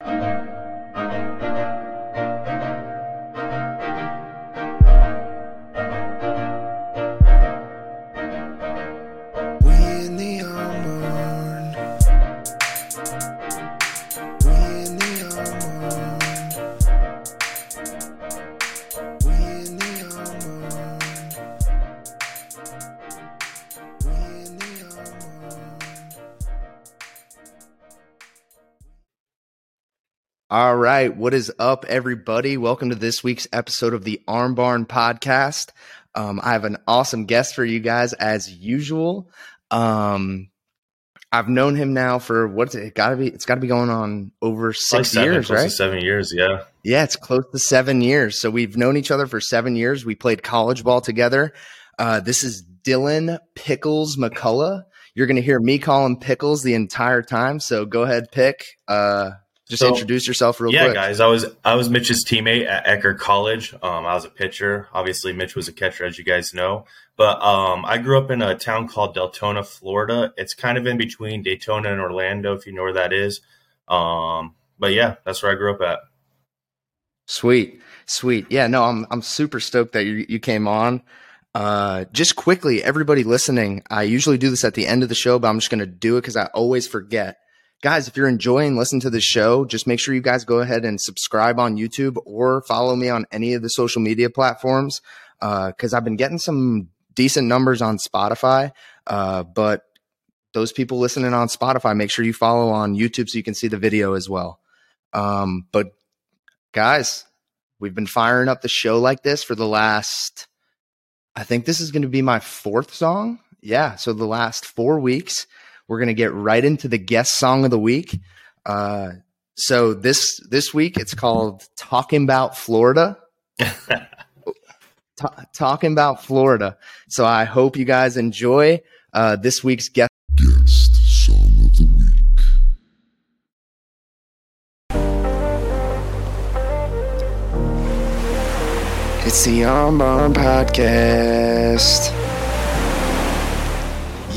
We right. What is up, everybody? Welcome to this week's episode of the Arm Barn podcast. Um, I have an awesome guest for you guys as usual. Um, I've known him now for what's it gotta be? It's gotta be going on over Like six seven, years, right? seven years, yeah. Yeah, it's close to seven years. So we've known each other for seven years. We played college ball together. Uh, this is Dillon Pickles McCollough. You're going to hear me call him Pickles the entire time. So go ahead, pick. Uh, just So- introduce yourself real yeah, quick. Yeah, guys. I was I was Mitch's teammate at Eckerd College. Um, I was a pitcher. Obviously, Mitch was a catcher, as you guys know. But um, I grew up in a town called Deltona, Florida. It's kind of in between Daytona and Orlando, if you know where that is. Um, but yeah, that's where I grew up at. Sweet, sweet. Yeah, no, I'm I'm super stoked that you you came on. Uh, just quickly, everybody listening, I usually do this at the end of the show, but I'm just going to do it because I always forget. Guys, if you're enjoying listening to the show, just make sure you guys go ahead and subscribe on YouTube or follow me on any of the social media platforms. Uh, cause I've been getting some decent numbers on Spotify. Uh, but those people listening on Spotify, make sure you follow on YouTube so you can see the video as well. Um, but guys, we've been firing up the show like this for the last, I think this is going to be my fourth song. Yeah. So the last four weeks, we're going to get right into the guest song of the week. Uh, so this, this week it's called talking about Florida. Ta- talking about Florida. So I hope you guys enjoy, uh, this week's guest. Guest song of the week. It's the Armband Podcast.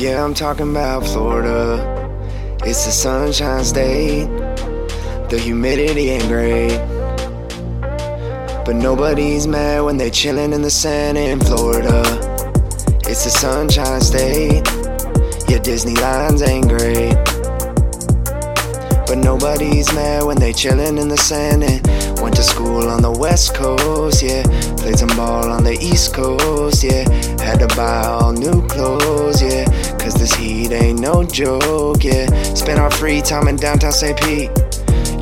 Yeah, I'm talking about Florida. It's the sunshine state. The humidity ain't great. But nobody's mad when they chillin' in the sand in Florida. It's the sunshine state. Yeah, Disneyland's ain't great. But nobody's mad when they chillin' in the sand and went to school on the west coast, yeah. Played some ball on the east coast, yeah. Had to buy all new clothes, yeah. Cause this heat ain't no joke, yeah. Spend our free time in downtown St. Pete.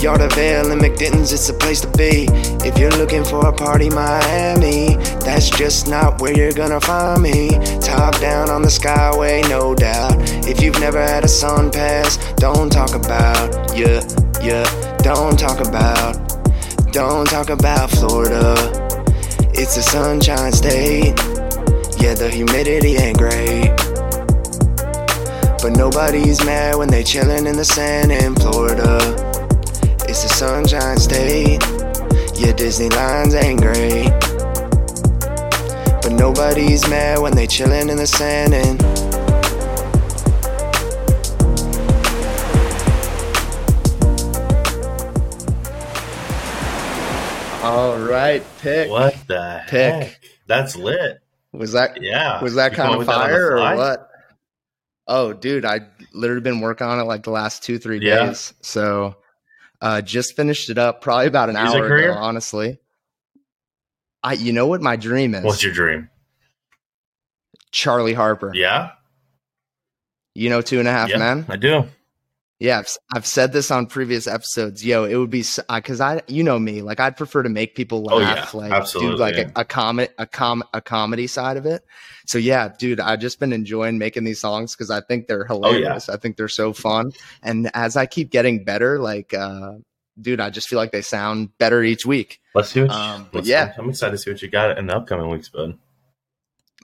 Yard of Ale and MacDinton's, it's the place to be. If you're looking for a party, Miami, that's just not where you're gonna find me. Top down on the Skyway, no doubt. If you've never had a sun pass, don't talk about, yeah, yeah, don't talk about, don't talk about Florida. It's a sunshine state, yeah, the humidity ain't great. But nobody's mad when they chillin' in the sand in Florida. It's the sunshine state. Yeah, Disneyland's ain't great. But nobody's mad when they chillin' in the sand and All right, pick. What the Pick. heck? That's lit. Was that Yeah. was that You kind of with that on the fire or what? Oh, dude, I literally been working on it like the last two, three Yeah. days. So uh just finished it up probably about an Music hour career? ago, honestly. I you know what my dream is? What's your dream? Charlie Harper. Yeah. You know Two and a Half yeah, Men? I do. Yeah, I've, I've said this on previous episodes. Yo, it would be because I, you know me, like I'd prefer to make people Oh, laugh, yeah, like do like a, a comet, a com, a comedy side of it. So yeah, dude, I've just been enjoying making these songs because I think Oh, they're hilarious. I think they're so fun, and as I keep getting better, like, uh, dude, I just feel like they sound better each week. Let's see what. You, Um, but let's- yeah. I'm excited to see what you got in the upcoming weeks, bud.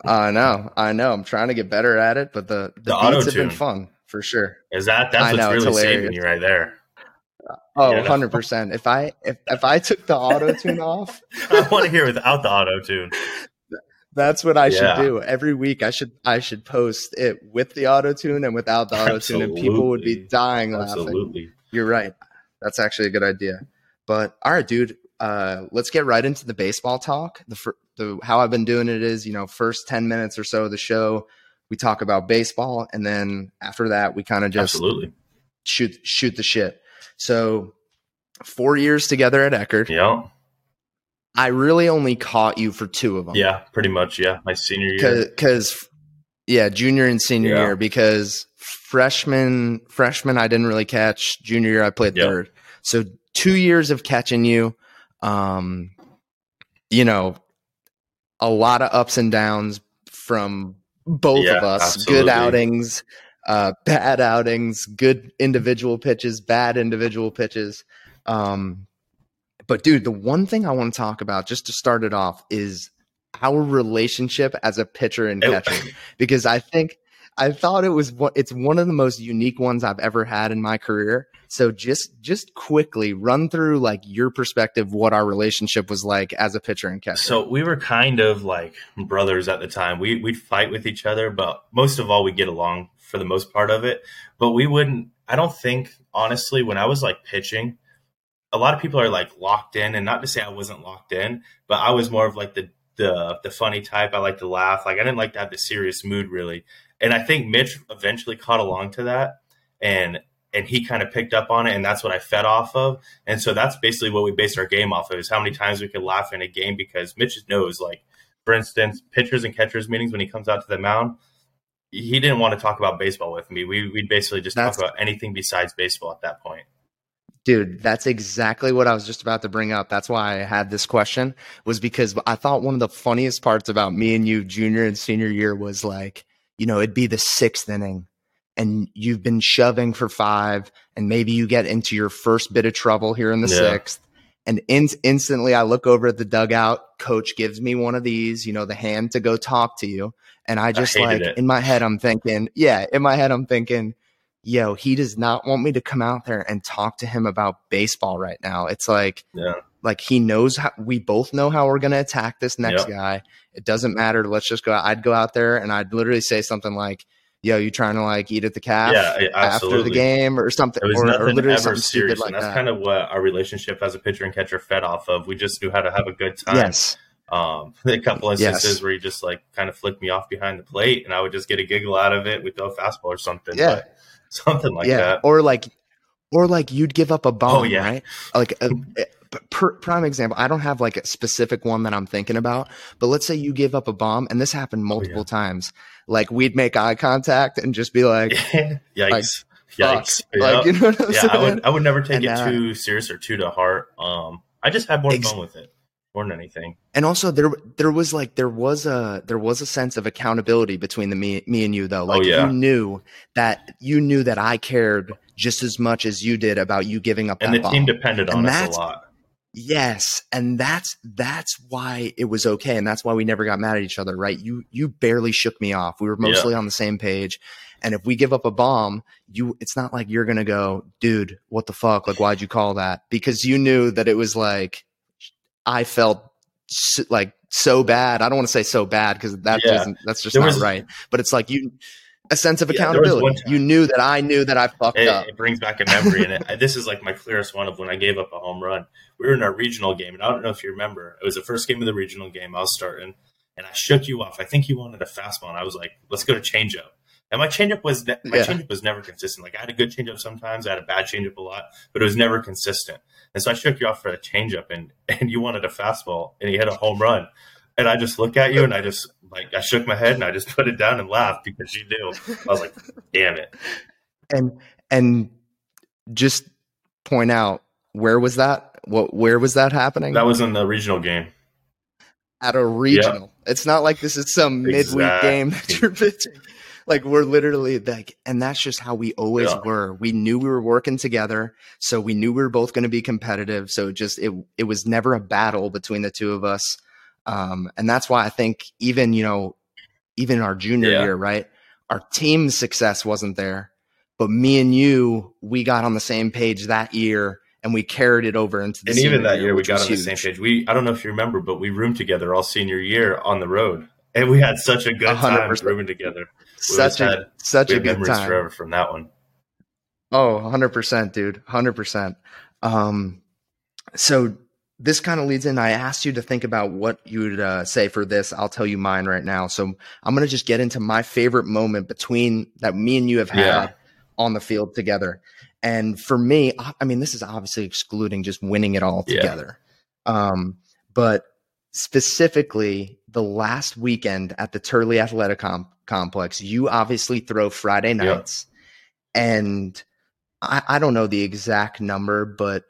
I know, I know. I'm trying to get better at it, but the the, The beats have been fun for sure. Is that that's I what's know, really saving you right there? Oh, Yeah. 100 percent. If I if if I took the auto tune off. I want to hear without the auto tune. That's what I Yeah. should do. Every week I should I should post it with the auto tune and without the auto tune and people would be dying laughing. Absolutely. You're right. That's actually a good idea. But all right, dude, uh, let's get right into the baseball talk. The, the how I've been doing it is, you know, first ten minutes or so of the show, we talk about baseball, and then after that, we kind of just Absolutely. shoot shoot the shit. So four years together at Eckerd. Yeah. I really only caught you for two of them. Yeah. Pretty much. Yeah. My senior year. because yeah, junior and senior Yeah. year because freshman freshman I didn't really catch. Junior year I played Yep. third. So two years of catching you. Um, you know, a lot of ups and downs from both Yeah, of us. absolutely. Good outings, uh, bad outings, good individual pitches, bad individual pitches. Um, but dude, the one thing I want to talk about just to start it off is our relationship as a pitcher and catcher because I think I thought it was it's one of the most unique ones I've ever had in my career. So just just quickly run through like your perspective what our relationship was like as a pitcher and catcher. So we were kind of like brothers at the time. We we'd fight with each other, but most of all, we get along for the most part of it. But we wouldn't. I don't think honestly, when I was like pitching, a lot of people are like locked in, and not to say I wasn't locked in, but I was more of like the the the funny type. I like to laugh. Like I didn't like to have the serious mood really. And I think Mitch eventually caught along to that, and and he kind of picked up on it, and that's what I fed off of. And so that's basically what we based our game off of is how many times we could laugh in a game because Mitch knows, like, for instance, pitchers and catchers meetings when he comes out to the mound, he didn't want to talk about baseball with me. We we'd basically just That's- talk about anything besides baseball at that point. Dude, that's exactly what I was just about to bring up. That's why I had this question was because I thought one of the funniest parts about me and you junior and senior year was like, you know, it'd be the sixth inning and you've been shoving for five and maybe you get into your first bit of trouble here in the Yeah. sixth. And in- instantly I look over at the dugout. Coach gives me one of these, you know, the hand to go talk to you. And I just hated like it. in my head, I'm thinking, yeah, in my head, I'm thinking, yo, he does not want me to come out there and talk to him about baseball right now. It's like, Yeah. like he knows how we both know how we're going to attack this next Yep. guy. It doesn't matter. Let's just go. I'd go out there and I'd literally say something like, yo, you trying to like eat at the calf Yeah, after the game or something, It was or, or nothing literally ever something serious, like and that's that. kind of what our relationship as a pitcher and catcher fed off of. We just knew how to have a good time. yes. Um, a couple instances Yes. where he just like kind of flicked me off behind the plate, and I would just get a giggle out of it. We'd throw a fastball or something. Yeah. something like yeah. that. Or like, or like you'd give up a bomb, Oh, yeah. right? Like a- per, prime example. I don't have like a specific one that I'm thinking about, but let's say you give up a bomb, and this happened multiple times. Like we'd make eye contact and just be like, Yikes! "Fuck." Yikes! Like Yep. you know what I'm yeah, saying? I would I would never take And, it too serious or too to heart. Um, I just had more Ex- fun with it more than anything. and also there there was like there was a there was a sense of accountability between the me me and you though like Oh, yeah. you knew that you knew that i cared just as much as you did about you giving up And that the team bomb. depended And on us a lot. Yes and that's that's why it was okay and that's why we never got mad at each other right? You you barely shook me off. We were Yeah. mostly on the same page and if we give up a bomb you it's not like you're gonna go dude what the fuck? Like why'd you call that? Because you knew that it was like i felt s- like so bad. I don't want to say so bad because that Yeah. doesn't that's just There not was- right but it's like you a sense of Yeah, there was one accountability you knew that i knew that i fucked It, up it brings back a memory, and it, this is like my clearest one of when I gave up a home run. We were in our regional game, and I don't know if you remember. It was the first game of the regional game. I was starting, and I shook you off. I think you wanted a fastball, and I was like, "Let's go to changeup." And my changeup was ne- my Yeah. changeup was never consistent. Like I had a good changeup sometimes, I had a bad changeup a lot, but it was never consistent. And so I shook you off for a changeup, and and you wanted a fastball, and you hit a home run. And I just look at you, and I just like I shook my head, and I just put it down and laughed because you knew. I was like, "Damn it!" and and just point out where was that what where was that happening That was in the regional game. at a regional it's not like this is some midweek Exactly. game that you're pitching like we're literally like and that's just how we always Yeah. were we knew we were working together so we knew we were both going to be competitive so it just it it was never a battle between the two of us um and that's why i think even you know even our junior Yeah. year right our team success wasn't there but me and you we got on the same page that year and we carried it over into the And even that year, we got on the same page. We I don't know if you remember, but we roomed together all senior year on the road, and we had such a good A hundred time percent. rooming together. such a had- such We a good memories time forever from that one. Oh, 100%, dude. 100%. Um, so this kind of leads in. I asked you to think about what you would uh, say for this. I'll tell you mine right now. So I'm going to just get into my favorite moment between that me and you have had Yeah. on the field together. And for me, I mean, this is obviously excluding just winning it all Yeah. together. Um, but specifically, the last weekend at the Turley Athletic Com- Complex, you obviously throw Friday nights. And I, I don't know the exact number, but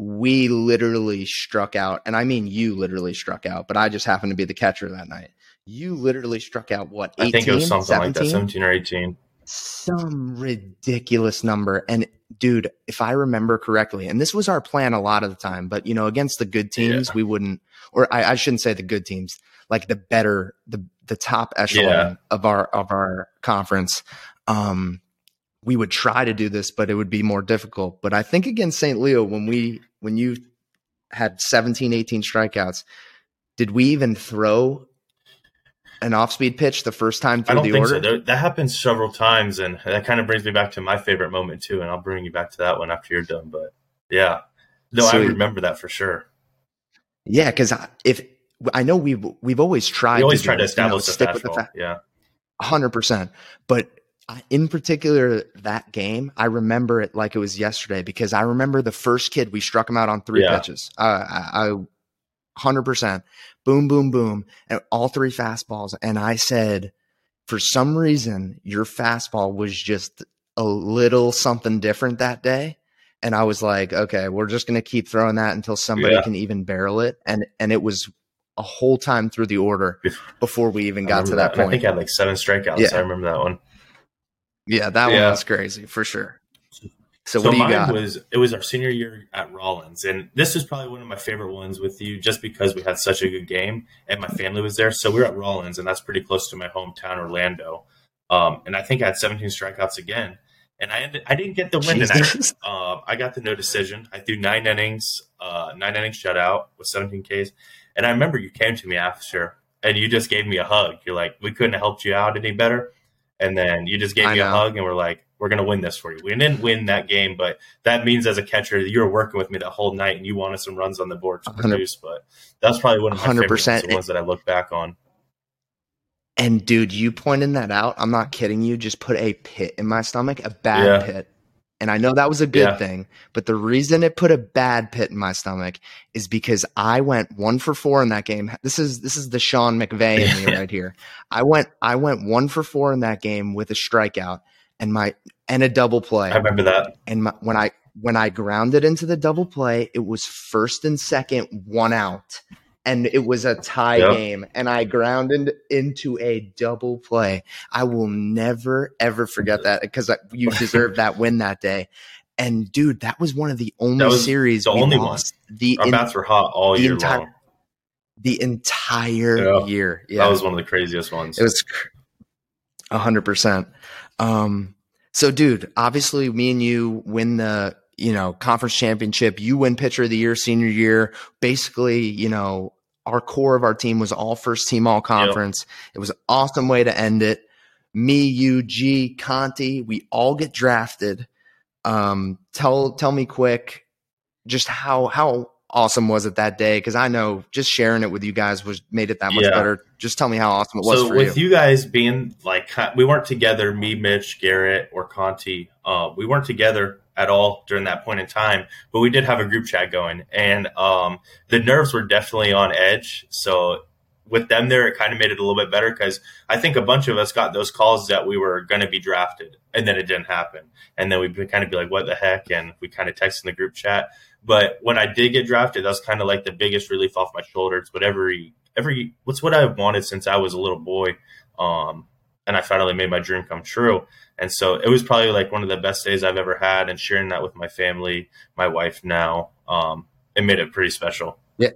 we literally struck out. And I mean, you literally struck out, but I just happened to be the catcher that night. You literally struck out what? 18, I think it was something like that, 17? 17 or 18. some ridiculous number. And dude, if I remember correctly, and this was our plan a lot of the time, but you know, against the good teams, Yeah. we wouldn't, or I, I shouldn't say the good teams, like the better, the the top echelon Yeah. of our of our conference. Um, we would try to do this, but it would be more difficult. But I think against St. Leo, when we when you had 17, 18 strikeouts, did we even throw an off speed pitch the first time I through don't the think order? so. There, that happened several times, and that kind of brings me back to my favorite moment too. And I'll bring you back to that one after you're done. But yeah, no, I remember that for sure. Yeah, because if I know we've we've always tried We always to to this, you know, establish the stick with the fastball. fa- yeah, hundred percent. But I- in particular, that game, I remember it like it was yesterday because I remember the first kid we struck him out on three Yeah. pitches. Uh, I hundred percent, boom, boom, boom, and all three fastballs. And I said, for some reason, your fastball was just a little something different that day. And I was like, okay, we're just gonna keep throwing that until somebody Yeah. can even barrel it. And and it was a whole time through the order before we even got to that, point. I think I had like seven strikeouts. Yeah. I remember that one. Yeah, that Yeah. one was crazy for sure. So, So, what do you mine got? was it was our senior year at Rollins, and this was probably one of my favorite ones with you, just because we had such a good game and my family was there. So we were at Rollins, and that's pretty close to my hometown, Orlando. Um, and I think I had 17 strikeouts again, and I ended, I didn't get the win tonight. Jesus. Um, I got the no decision. I threw nine innings, uh, nine innings shutout with 17 Ks. And I remember you came to me after and you just gave me a hug. You're like, we couldn't have helped you out any better. And then you just gave I me a hug and we're like, we're going to win this for you. We didn't win that game, but that means as a catcher, you were working with me that whole night and you wanted some runs on the board to 100 produce. But that's probably one of my favorite ones, 100%. the ones that I look back on. And dude, you pointing that out, I'm not kidding you, just put a pit in my stomach, a bad Yeah. pit. And I know that was a good Yeah. thing, but the reason it put a bad pit in my stomach is because I went one for four in that game. This is this is the Sean McVay in me right here. I went I went one for four in that game with a strikeout and my and a double play. I remember that. and my, when I when I grounded into the double play, it was first and second, one out, and it was a tie Yep. game. And I grounded into a double play. I will never ever forget that because you deserved that win that day. And dude, that was one of the only series the only one. the Our in- bats were hot all year entire- long. the entire Yeah. year. Yeah, That was one of the craziest ones. it was a hundred percent. Um, so dude, obviously me and you win the, you know, conference championship. You win pitcher of the year, senior year. Basically, you know, our core of our team was all first team, all conference. It was an awesome way to end it. Me, you, G, Conti, we all get drafted. Um, tell, tell me quick, just how, how awesome was it that day? Cause I know just sharing it with you guys was made it that much Yeah. better. Just tell me how awesome it was so with you. you. guys being like we weren't together me mitch garrett or conti uh, we weren't together at all during that point in time but we did have a group chat going and um, the nerves were definitely on edge so with them there it kind of made it a little bit better because i think a bunch of us got those calls that we were going to be drafted and then it didn't happen and then we'd kind of be like what the heck and we kind of texted in the group chat but when i did get drafted that was kind of like the biggest relief off my shoulders but every every what's what I wanted since I was a little boy. Um, and I finally made my dream come true. And so it was probably like one of the best days I've ever had. And sharing that with my family, my wife now, um, it made it pretty special. Yeah,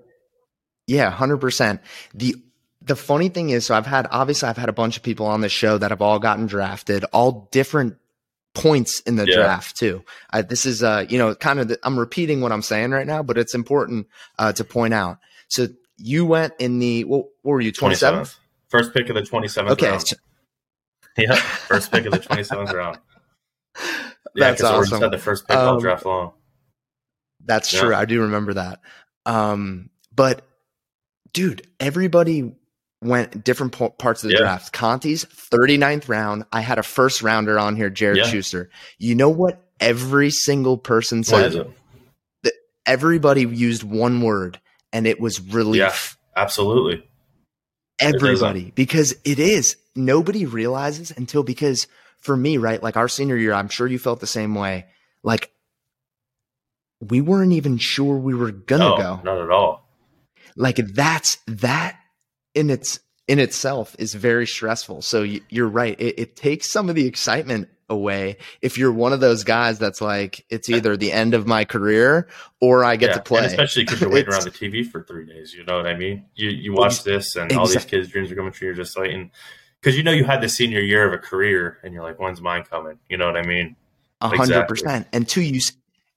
yeah, hundred percent. The the funny thing is, so I've had obviously I've had a bunch of people on this show that have all gotten drafted, all different points in the Yeah. draft too. I, this is uh, you know, kind of the, I'm repeating what I'm saying right now, but it's important uh, to point out. So you went in the what, what were you 27th? First pick of the 27th Okay, round. Yeah. First pick of the 27th round. Yeah, That's awesome. said the first pick all Um, draft long. That's Yeah. true. I do remember that. Um, but dude, everybody went different po- parts of the Yeah. draft. Conti's 39th round. I had a first rounder on here, Jared Yeah. Shuster. You know what every single person said? it? Everybody used one word and it was relief. Absolutely. Everybody. Because it is. Nobody realizes until because for me, right? Like our senior year, I'm sure you felt the same way. Like we weren't even sure we were gonna no, go. not at all. like that's that in its in itself is very stressful so you're right it, it takes some of the excitement away if you're one of those guys that's like it's either the end of my career or i get Yeah, to play especially because you're waiting around the TV for three days. You know what I mean? You you watch this, and all these kids' dreams are coming true. You're just waiting because you know you had the senior year of a career, and you're like, when's mine coming? You know what I mean? a hundred percent. and two you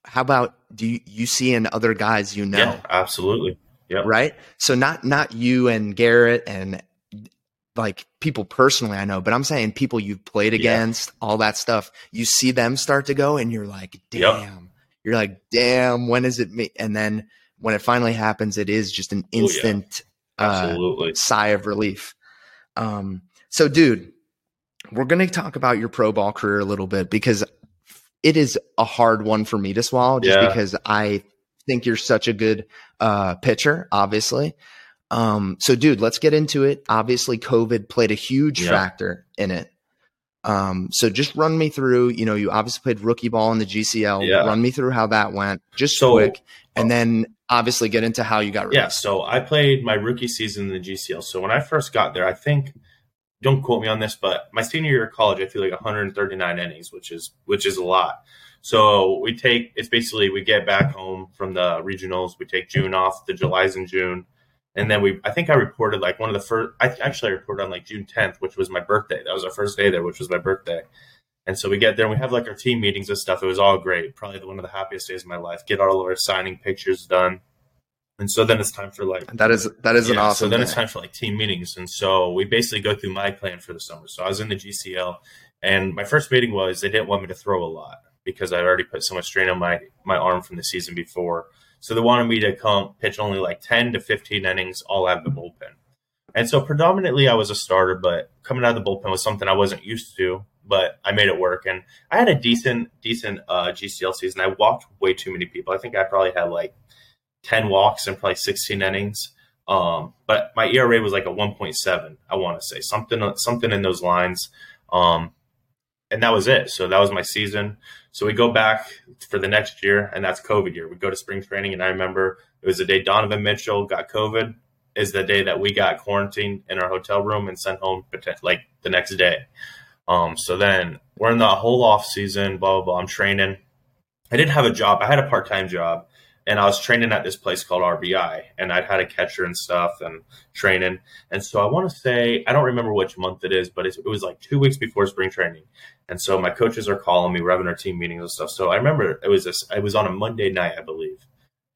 how about do you, you see in other guys you know Yeah, absolutely. Yep. right so not not you and garrett and like people personally i know but i'm saying people you've played Yeah. against all that stuff you see them start to go and you're like damn Yep. you're like damn when is it me and then when it finally happens it is just an Oh, yeah. instant uh, Absolutely. sigh of relief um so dude we're going to talk about your pro ball career a little bit because it is a hard one for me to swallow just Yeah. because I think you're such a good uh, pitcher, obviously. Um, so, dude, let's get into it. Obviously, COVID played a huge factor in it. Um, so just run me through, you know, you obviously played rookie ball in the GCL. Yeah. Run me through how that went, just So- quick, and then obviously get into how you got Yeah, so I played my rookie season in the GCL. So when I first got there, I think don't quote me on this, but my senior year of college, I feel like 139 innings, which is which is a lot. So we take it's basically we get back home from the regionals, we take June off, the July's in June, and then we I think I reported like one of the first I actually I reported on like June 10th, which was my birthday. That was our first day there, which was my birthday. And so we get there and we have like our team meetings and stuff. It was all great. Probably one of the happiest days of my life. Get all of our signing pictures done. And so then it's time for like That is that is an awesome. So then day. it's time for like team meetings, and so we basically go through my plan for the summer. So I was in the GCL, and my first meeting was they didn't want me to throw a lot because I'd already put so much strain on my my arm from the season before. So they wanted me to come pitch only like ten to fifteen innings, all out of the bullpen. And so predominantly I was a starter, but coming out of the bullpen was something I wasn't used to. But I made it work, and I had a decent decent uh, GCL season. I walked way too many people. I think I probably had like 10 walks and probably 16 innings. Um, but my ERA was like a 1.7, I want to say something, something in those lines. Um, and that was it. So that was my season. So we go back for the next year and that's COVID year. We go to spring training and I remember it was the day Donovan Mitchell got COVID is the day that we got quarantined in our hotel room and sent home like the next day. Um, so then we're in the whole off season, blah, blah, blah. I'm training. I didn't have a job. I had a part-time job and I was training at this place called RBI, and I'd had a catcher and stuff and training. And so I want to say I don't remember which month it is, but it, it was like two weeks before spring training. And so my coaches are calling me. We're having our team meetings and stuff. So I remember it was this. It was on a Monday night, I believe,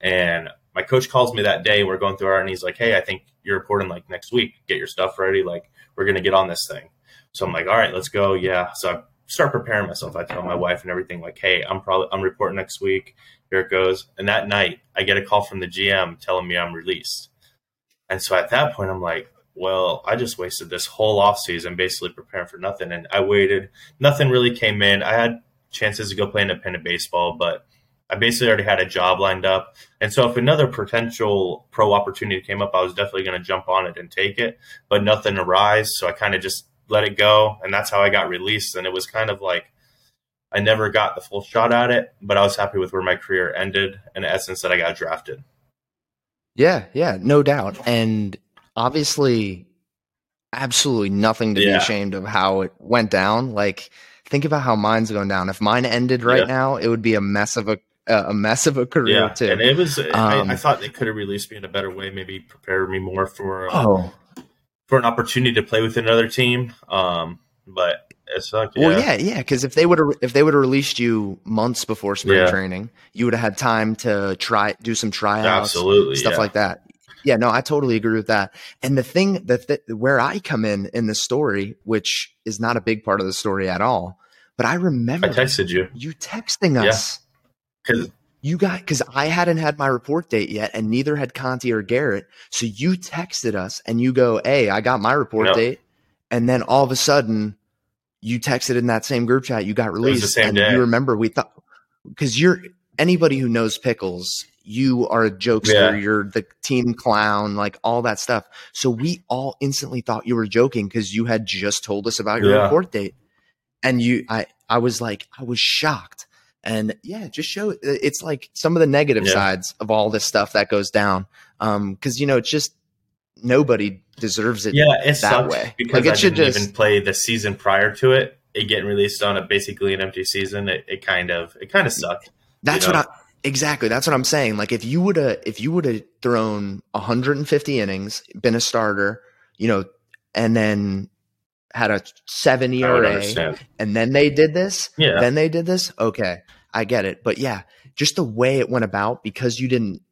and my coach calls me that day. We're going through our, and he's like, "Hey, I think you're reporting like next week. Get your stuff ready. Like we're gonna get on this thing." So I'm like, "All right, let's go." Yeah. So I start preparing myself. I tell my wife and everything like, "Hey, I'm probably I'm reporting next week." Here it goes. And that night, I get a call from the GM telling me I'm released. And so at that point, I'm like, well, I just wasted this whole offseason basically preparing for nothing. And I waited. Nothing really came in. I had chances to go play independent baseball, but I basically already had a job lined up. And so if another potential pro opportunity came up, I was definitely going to jump on it and take it, but nothing arose. So I kind of just let it go. And that's how I got released. And it was kind of like, I never got the full shot at it, but I was happy with where my career ended in essence that I got drafted. Yeah, yeah, no doubt. And obviously, absolutely nothing to be ashamed of how it went down. Like, think about how mine's going down. If mine ended right Yeah. now, it would be a mess of a uh, a mess of a career Yeah, too. and it was. I, Um, I thought they could have released me in a better way, maybe prepare me more for uh, oh, for an opportunity to play with another team. Um, but it sucked. well, yeah. yeah, yeah. Because if they would have if they would have released you months before spring Yeah. training, you would have had time to try do some tryouts, absolutely stuff yeah. like that. Yeah, no, I totally agree with that. And the thing that th- where I come in in the story, which is not a big part of the story at all, but I remember I texted you you texting us. because you got because I hadn't had my report date yet, and neither had Conti or Garrett. So you texted us and you go, "Hey, I got my report Yep. date," and then all of a sudden, you texted in that same group chat. You got released, and day. you remember we thought because you're anybody who knows pickles. You are a jokester. Yeah. You're the team clown, like all that stuff. So we all instantly thought you were joking because you had just told us about your Yeah. report date, and you, I, I was like, I was shocked. And yeah, just show it's like some of the negative Yeah. sides of all this stuff that goes down. Um, cause you know, it's just nobody deserves it. Yeah, it that way. because Like, it I should didn't just- even play the season prior to it. It getting released on a basically an empty season. It, it kind of it kind of sucked. That's you know? what I exactly. That's what I'm saying. Like if you would have, if you would have thrown 150 innings, been a starter, you know, and then had a seven ERA, and then they did this, Yeah, then they did this. Okay, I get it. But yeah, just the way it went about because you didn't.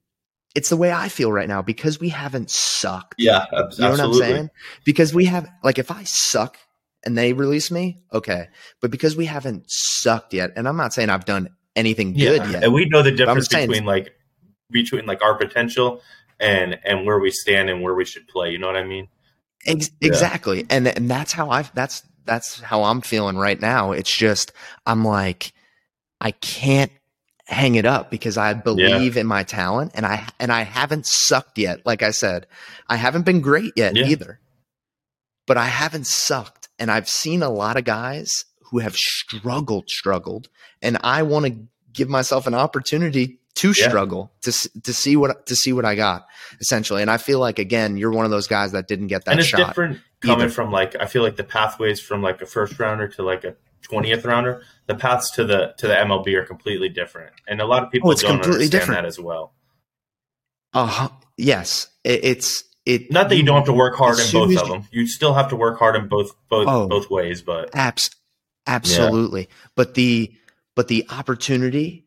It's the way I feel right now because we haven't sucked. yeah, ab- You know what I'm absolutely. saying? Because we have like if I suck and they release me, okay. But because we haven't sucked yet, and I'm not saying I've done anything good yet. and we know the difference saying- between like between like our potential and and where we stand and where we should play. You know what I mean? Ex- Yeah. Exactly. And and that's how I that's that's how I'm feeling right now. It's just I'm like I can't hang it up because I believe in my talent and I and I haven't sucked yet. Like I said, I haven't been great yet Yeah. either. But I haven't sucked and I've seen a lot of guys who have struggled struggled and I want to give myself an opportunity to Yeah. struggle to to see what to see what I got essentially. And I feel like again, you're one of those guys that didn't get that and it's shot. different coming either. from like I feel like the pathways from like a first rounder to like a twentieth rounder. The paths to the to the MLB are completely different, and a lot of people Oh, it's don't completely understand different. that as well. Uh, yes, it, it's it. Not that you don't have to work hard in both of you- them. You still have to work hard in both both Oh. both ways, but Abs- absolutely. But the but the opportunity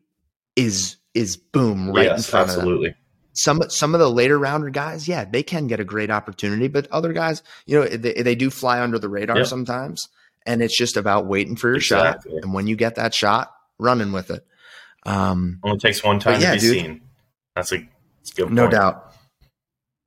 is is boom right in yes, front of them. Some some of the later rounder guys, yeah, they can get a great opportunity, but other guys, you know, they, they do fly under the radar Yep. sometimes, and it's just about waiting for your shot, and when you get that shot, running with it. Um, Only takes one time yeah, to be dude. seen. That's a, that's a good no point. doubt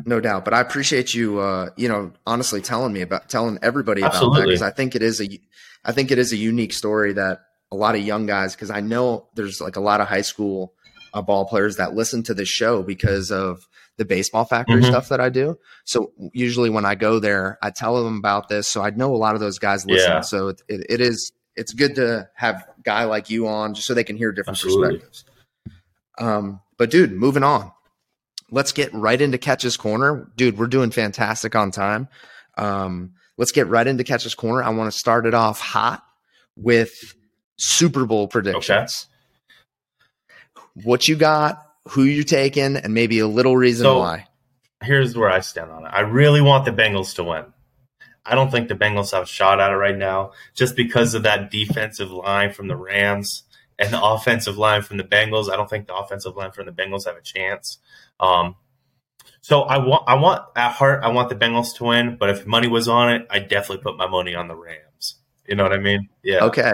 no doubt but i appreciate you uh you know honestly telling me about telling everybody about that because i think it is a i think it is a unique story that a lot of young guys because i know there's like a lot of high school uh, ball players that listen to this show because of the baseball factory Mhm. stuff that i do so usually when i go there i tell them about this so i know a lot of those guys listen Yeah. so it, it, it is it's good to have a guy like you on just so they can hear different Absolutely. perspectives um, but dude, moving on. Let's get right into Catch's Corner. Dude, we're doing fantastic on time. Um, let's get right into Catch's Corner. I want to start it off hot with Super Bowl predictions. What you got, who you're taking, and maybe a little reason So- why. Here's where I stand on it. I really want the Bengals to win. I don't think the Bengals have a shot at it right now, just because of that defensive line from the Rams and the offensive line from the Bengals. I don't think the offensive line from the Bengals have a chance. Um, so I want, I want at heart, I want the Bengals to win. But if money was on it, I'd definitely put my money on the Rams. You know what I mean? Yeah. Okay.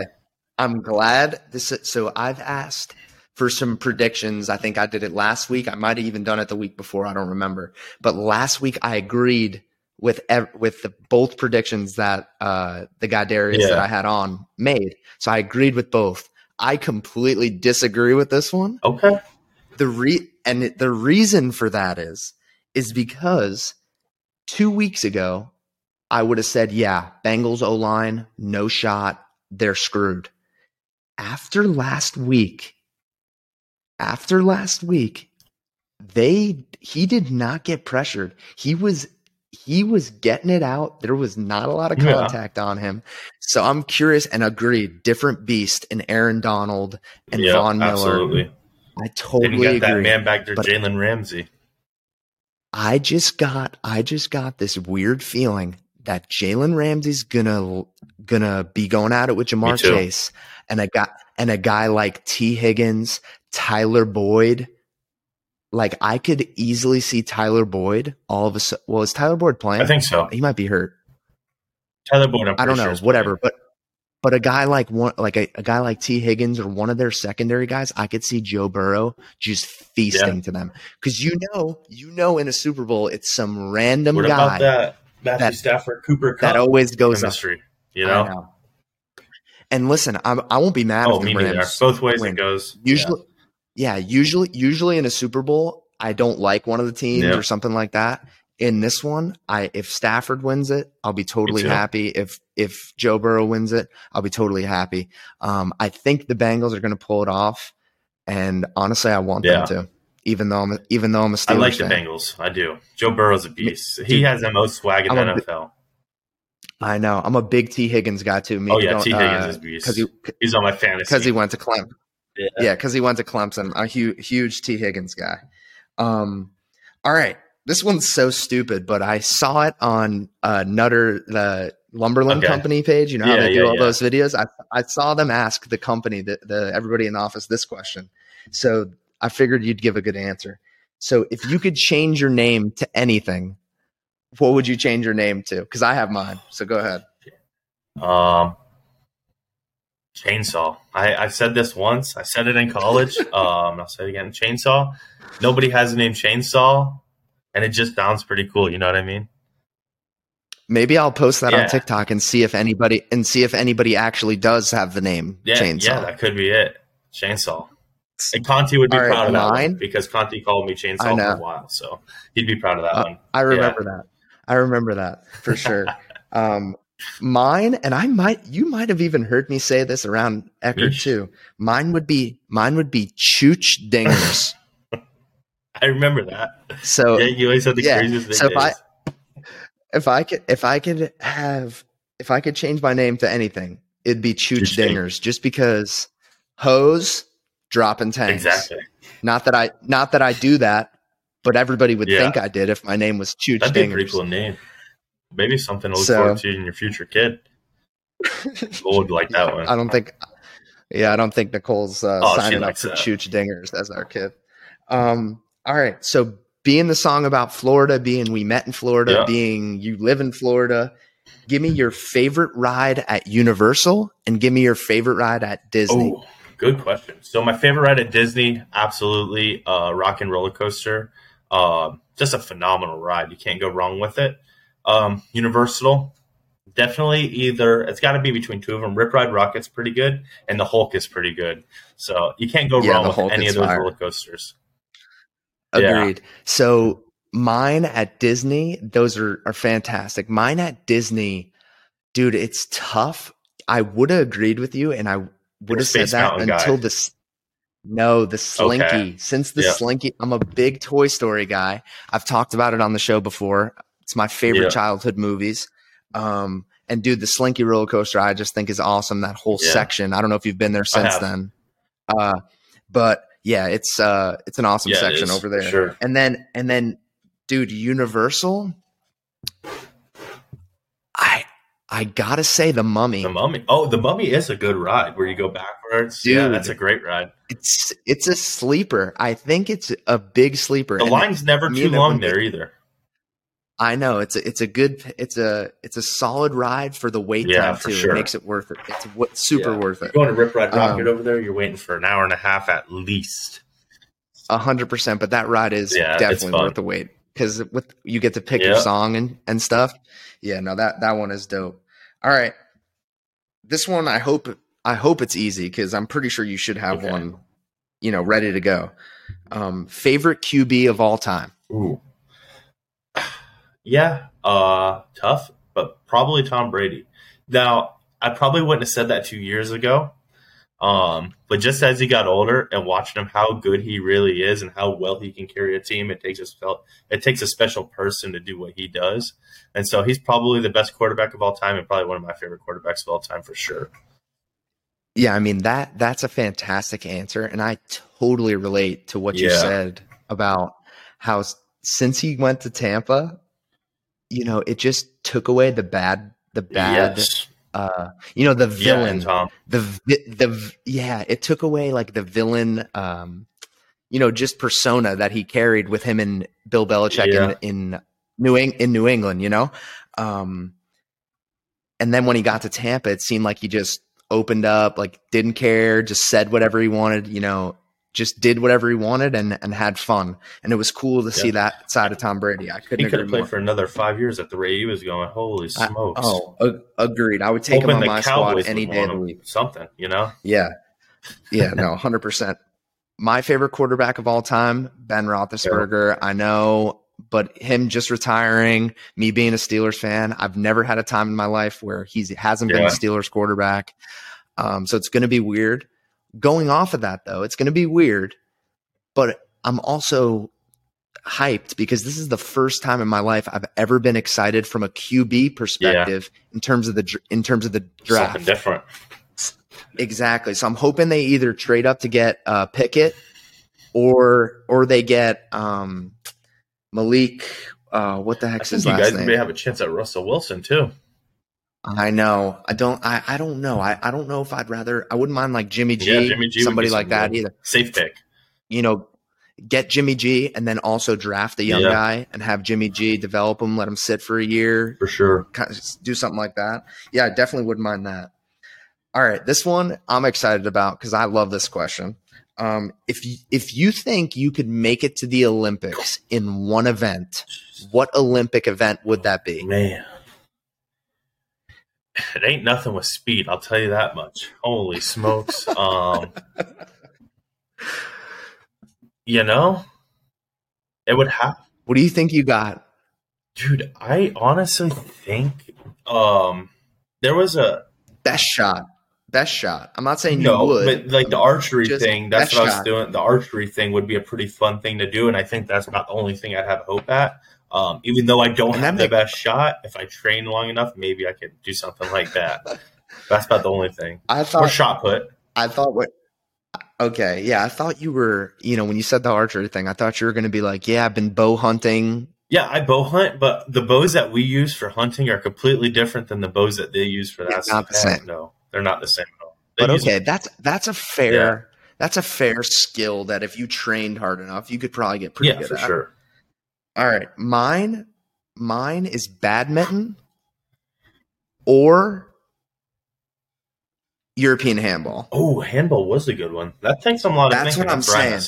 I'm glad this. So I've asked for some predictions. I think I did it last week. I might have even done it the week before. I don't remember. But last week I agreed with ev- with the both predictions that uh, the guy Darius Yeah. that I had on made. So I agreed with both. I completely disagree with this one. Okay. The re and the reason for that is is because two weeks ago I would have said, yeah, Bengals O line, no shot, they're screwed. After last week, after last week, they he did not get pressured. He was he was getting it out. There was not a lot of Yeah. contact on him. So I'm curious and agreed. Different beast in Aaron Donald and yeah, Von Miller. absolutely. I Didn't totally get that agree. man back But- Jalen Ramsey. I just got I just got this weird feeling that Jalen Ramsey's gonna gonna be going at it with Ja'Marr. Chase and a guy and a guy like Tee Higgins, Tyler Boyd. Like I could easily see Tyler Boyd all of a sudden. Well, is Tyler Boyd playing? I think so. he might be hurt. Tyler Boyd. I'm I don't pretty sure know. Whatever, playing. but But a guy like one, like a, a guy like Tee Higgins or one of their secondary guys, I could see Joe Burrow just feasting Yeah. to them because you know, you know, in a Super Bowl, it's some random What guy about that Matthew that- Stafford Cooper Kupp that always goes up. chemistry? You know? know. And listen, I'm, I won't be mad Oh, if me the neither. Both ways win. it goes. Usually, yeah. usually, usually in a Super Bowl, I don't like one of the teams Yeah. or something like that. In this one, I if Stafford wins it, I'll be totally happy. If if Joe Burrow wins it, I'll be totally happy. Um, I think the Bengals are going to pull it off, and honestly, I want Yeah. them to. Even though I'm a, even though I'm a Steelers I like the fan. Bengals. I do. Joe Burrow's a beast. he has the most swag in I'm the bi- NFL. I know. I'm a big Tee Higgins guy too. Me, Oh, yeah, Tee Higgins uh, is beast. because he He's on my fantasy. because he went to Clemson. Yeah. Yeah, because he went to Clemson. I'm a huge, huge Tee Higgins guy. Um, all right, this one's so stupid, but I saw it on uh, Nutter, the Lumberland Okay. Company page. You know how Yeah, they do yeah, all yeah. those videos. I I saw them ask the company, the, the everybody in the office, this question. So I figured you'd give a good answer. So if you could change your name to anything, what would you change your name to? Because I have mine. So go ahead. Um, chainsaw. I, I've said this once. I said it in college. um, I'll say it again. Chainsaw. Nobody has the name Chainsaw, and it just sounds pretty cool. You know what I mean? Maybe I'll post that Yeah. on TikTok and see if anybody and see if anybody actually does have the name Yeah, Chainsaw. yeah, that could be it. Chainsaw. And Conti would be All right, proud of that because Conti called me Chainsaw for a while, so he'd be proud of that Uh, one. I remember that. I remember that for sure. um, mine, and I might, you might have even heard me say this around Eckerd too. Mine would be, mine would be Chooch Dingers. I remember that. So yeah, you always had the yeah, craziest so if I- if I could, if I could have, if I could change my name to anything, it'd be Chooch Dingers, just because hose dropping tanks. Exactly. Not that I, not that I do that, but everybody would Yeah. think I did if my name was Chooch That'd be a Dingers. pretty cool name. Maybe something to look So- forward to in your future kid. Would like that one. I don't think. Yeah, I don't think Nicole's uh, Oh, signing up for that. Chooch Dingers as our kid. Um, all right, so being the song about Florida, being we met in Florida, Yeah. being you live in Florida, give me your favorite ride at Universal and give me your favorite ride at Disney. Oh, good question. So my favorite ride at Disney, absolutely, uh, Rock and Roller Coaster. Uh, just a phenomenal ride. You can't go wrong with it. Um, Universal, definitely either. It's got to be between two of them. Rip Ride Rockit's pretty good, and the Hulk is pretty good. So you can't go Yeah, wrong with Hulk any of those fire. roller coasters. Agreed. So mine at Disney, those are are fantastic. Mine at Disney, dude, it's tough. I would have agreed with you, and I would have said that Mountain guy. until this. No, the Slinky. Okay. Since the Yeah. Slinky, I'm a big Toy Story guy. I've talked about it on the show before. It's my favorite Yeah. childhood movies. Um, and dude, the Slinky roller coaster, I just think is awesome. That whole Yeah. section. I don't know if you've been there since then. Uh, but yeah, it's uh, it's an awesome section over there. Sure. And then and then dude, Universal I I got to say the Mummy. The Mummy. Oh, the Mummy is a good ride where you go backwards. yeah, that's a great ride. It's it's a sleeper. I think it's a big sleeper. The And line's never too long there either. I know it's a, it's a good it's a it's a solid ride for the wait Yeah, time too. sure. It makes it worth it. It's what super Yeah. worth it. You're going to Rip Ride Rockit Um, over there, you're waiting for an hour and a half at least. A hundred percent. But that ride is Yeah, definitely worth the wait because with you get to pick your song and and stuff. Yeah, no that that one is dope. All right, this one I hope I hope it's easy because I'm pretty sure you should have Okay. one, you know, ready to go. Um, favorite QB of all time. Ooh. Yeah, uh, tough, but probably Tom Brady. Now, I probably wouldn't have said that two years ago. Um, but just as he got older and watching him how good he really is and how well he can carry a team, it takes a spell it takes a special person to do what he does. And so he's probably the best quarterback of all time and probably one of my favorite quarterbacks of all time for sure. Yeah, I mean that that's a fantastic answer, and I totally relate to what you said about how since he went to Tampa, you know, it just took away the bad, the bad, Yes. Uh, you know, the villain, Tom. the the yeah, it took away like the villain, um, you know, just persona that he carried with him and Bill Belichick Yeah. in in New Eng- in New England, you know, um, and then when he got to Tampa, it seemed like he just opened up, like didn't care, just said whatever he wanted, you know, just did whatever he wanted and and had fun. And it was cool to yeah. see that side of Tom Brady. I couldn't. He could have played more. for another five years at the rate he was going. Holy smokes! I, oh, ag- agreed. I would take Hoping him on my Cowboys squad any day of the week. Something, you know? Yeah, yeah, no, hundred percent. My favorite quarterback of all time, Ben Roethlisberger. Yeah. I know, but him just retiring, me being a Steelers fan, I've never had a time in my life where he hasn't yeah. been a Steelers quarterback. Um, so it's going to be weird. Going off of that, though, it's going to be weird, but I'm also hyped because this is the first time in my life I've ever been excited from a QB perspective yeah. in terms of the in terms of the draft. Something different. Exactly. So I'm hoping they either trade up to get uh, Pickett or or they get um, Malik. Uh, what the heck's his you guys may have a chance at Russell Wilson too. I know. I don't. I, I don't know. I, I don't know if I'd rather. I wouldn't mind like Jimmy G, yeah, Jimmy G somebody like that either. Safe pick. You know, get Jimmy G and then also draft a young yeah. guy and have Jimmy G develop him, let him sit for a year for sure. Kind of do something like that. Yeah, I definitely wouldn't mind that. All right, this one I'm excited about because I love this question. Um, if you, if you think you could make it to the Olympics in one event, what Olympic event would that be? Man, it ain't nothing with speed. I'll tell you that much. Holy smokes! um, you know, it would have. What do you think you got, dude? I honestly think um, there was a best shot best shot. I'm not saying no, would, but like the archery thing, that's what I was doing. The archery thing would be a pretty fun thing to do, and I think that's about the only thing I'd have hope at. Um, even though I don't have the best shot, if I train long enough, maybe I could do something like that. that's about the only thing. I thought or shot put. I thought what. Okay, yeah, I thought you were. You know, when you said the archery thing, I thought you were going to be like, "Yeah, I've been bow hunting." Yeah, I bow hunt, but the bows that we use for hunting are completely different than the bows that they use for that. Not the same. No, they're not the same at all. They but okay, that's that's a fair yeah. that's a fair skill that if you trained hard enough, you could probably get pretty good at. yeah, good for at. sure. All right, mine mine is badminton or European handball. Oh, handball was a good one. That takes a lot of That's what I'm saying.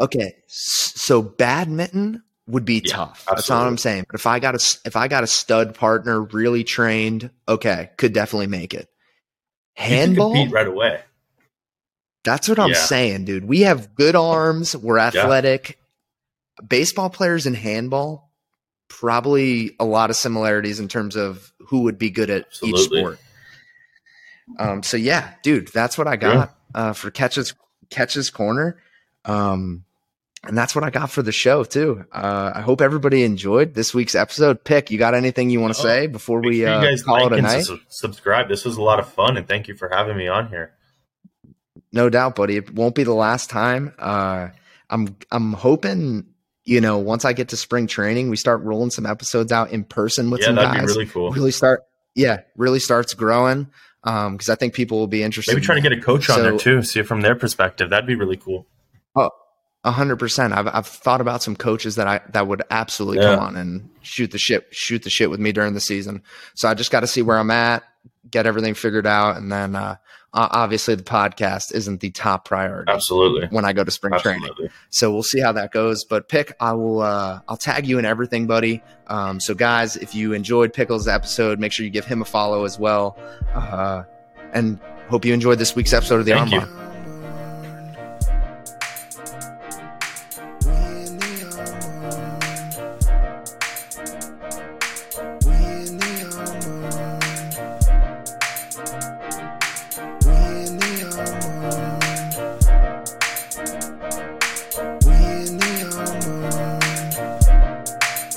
Okay, so badminton would be yeah, tough. Absolutely. That's all I'm saying. But if I got a if I got a stud partner, really trained, okay, could definitely make it. Handball beat right away. That's what I'm yeah. saying, dude. We have good arms. We're athletic. Yeah. Baseball players and handball probably a lot of similarities in terms of who would be good at Absolutely. each sport. Um, so yeah, dude, that's what I got uh, for catches catches corner. Um, and that's what I got for the show too. Uh, I hope everybody enjoyed this week's episode. Pick, you got anything you want to oh, say before we sure uh, call it a night? Su- subscribe. This was a lot of fun, and thank you for having me on here. No doubt, buddy. It won't be the last time. Uh, I'm I'm hoping you know once I get to spring training, we start rolling some episodes out in person with yeah, some that'd guys. Be really cool. Really start, yeah, really starts growing Um, because um, I think people will be interested. Maybe try to get a coach on there too, see it from their perspective. That'd be really cool. Oh, a hundred percent. I've I've thought about some coaches that I that would absolutely yeah. come on and shoot the shit shoot the shit with me during the season. So I just got to see where I'm at, get everything figured out, and then uh, obviously the podcast isn't the top priority. Absolutely. When I go to spring Absolutely. training, so we'll see how that goes. But pick, I will uh, I'll tag you in everything, buddy. Um, so guys, if you enjoyed Pickles' episode, make sure you give him a follow as well. Uh, and hope you enjoyed this week's episode of the Thank. You.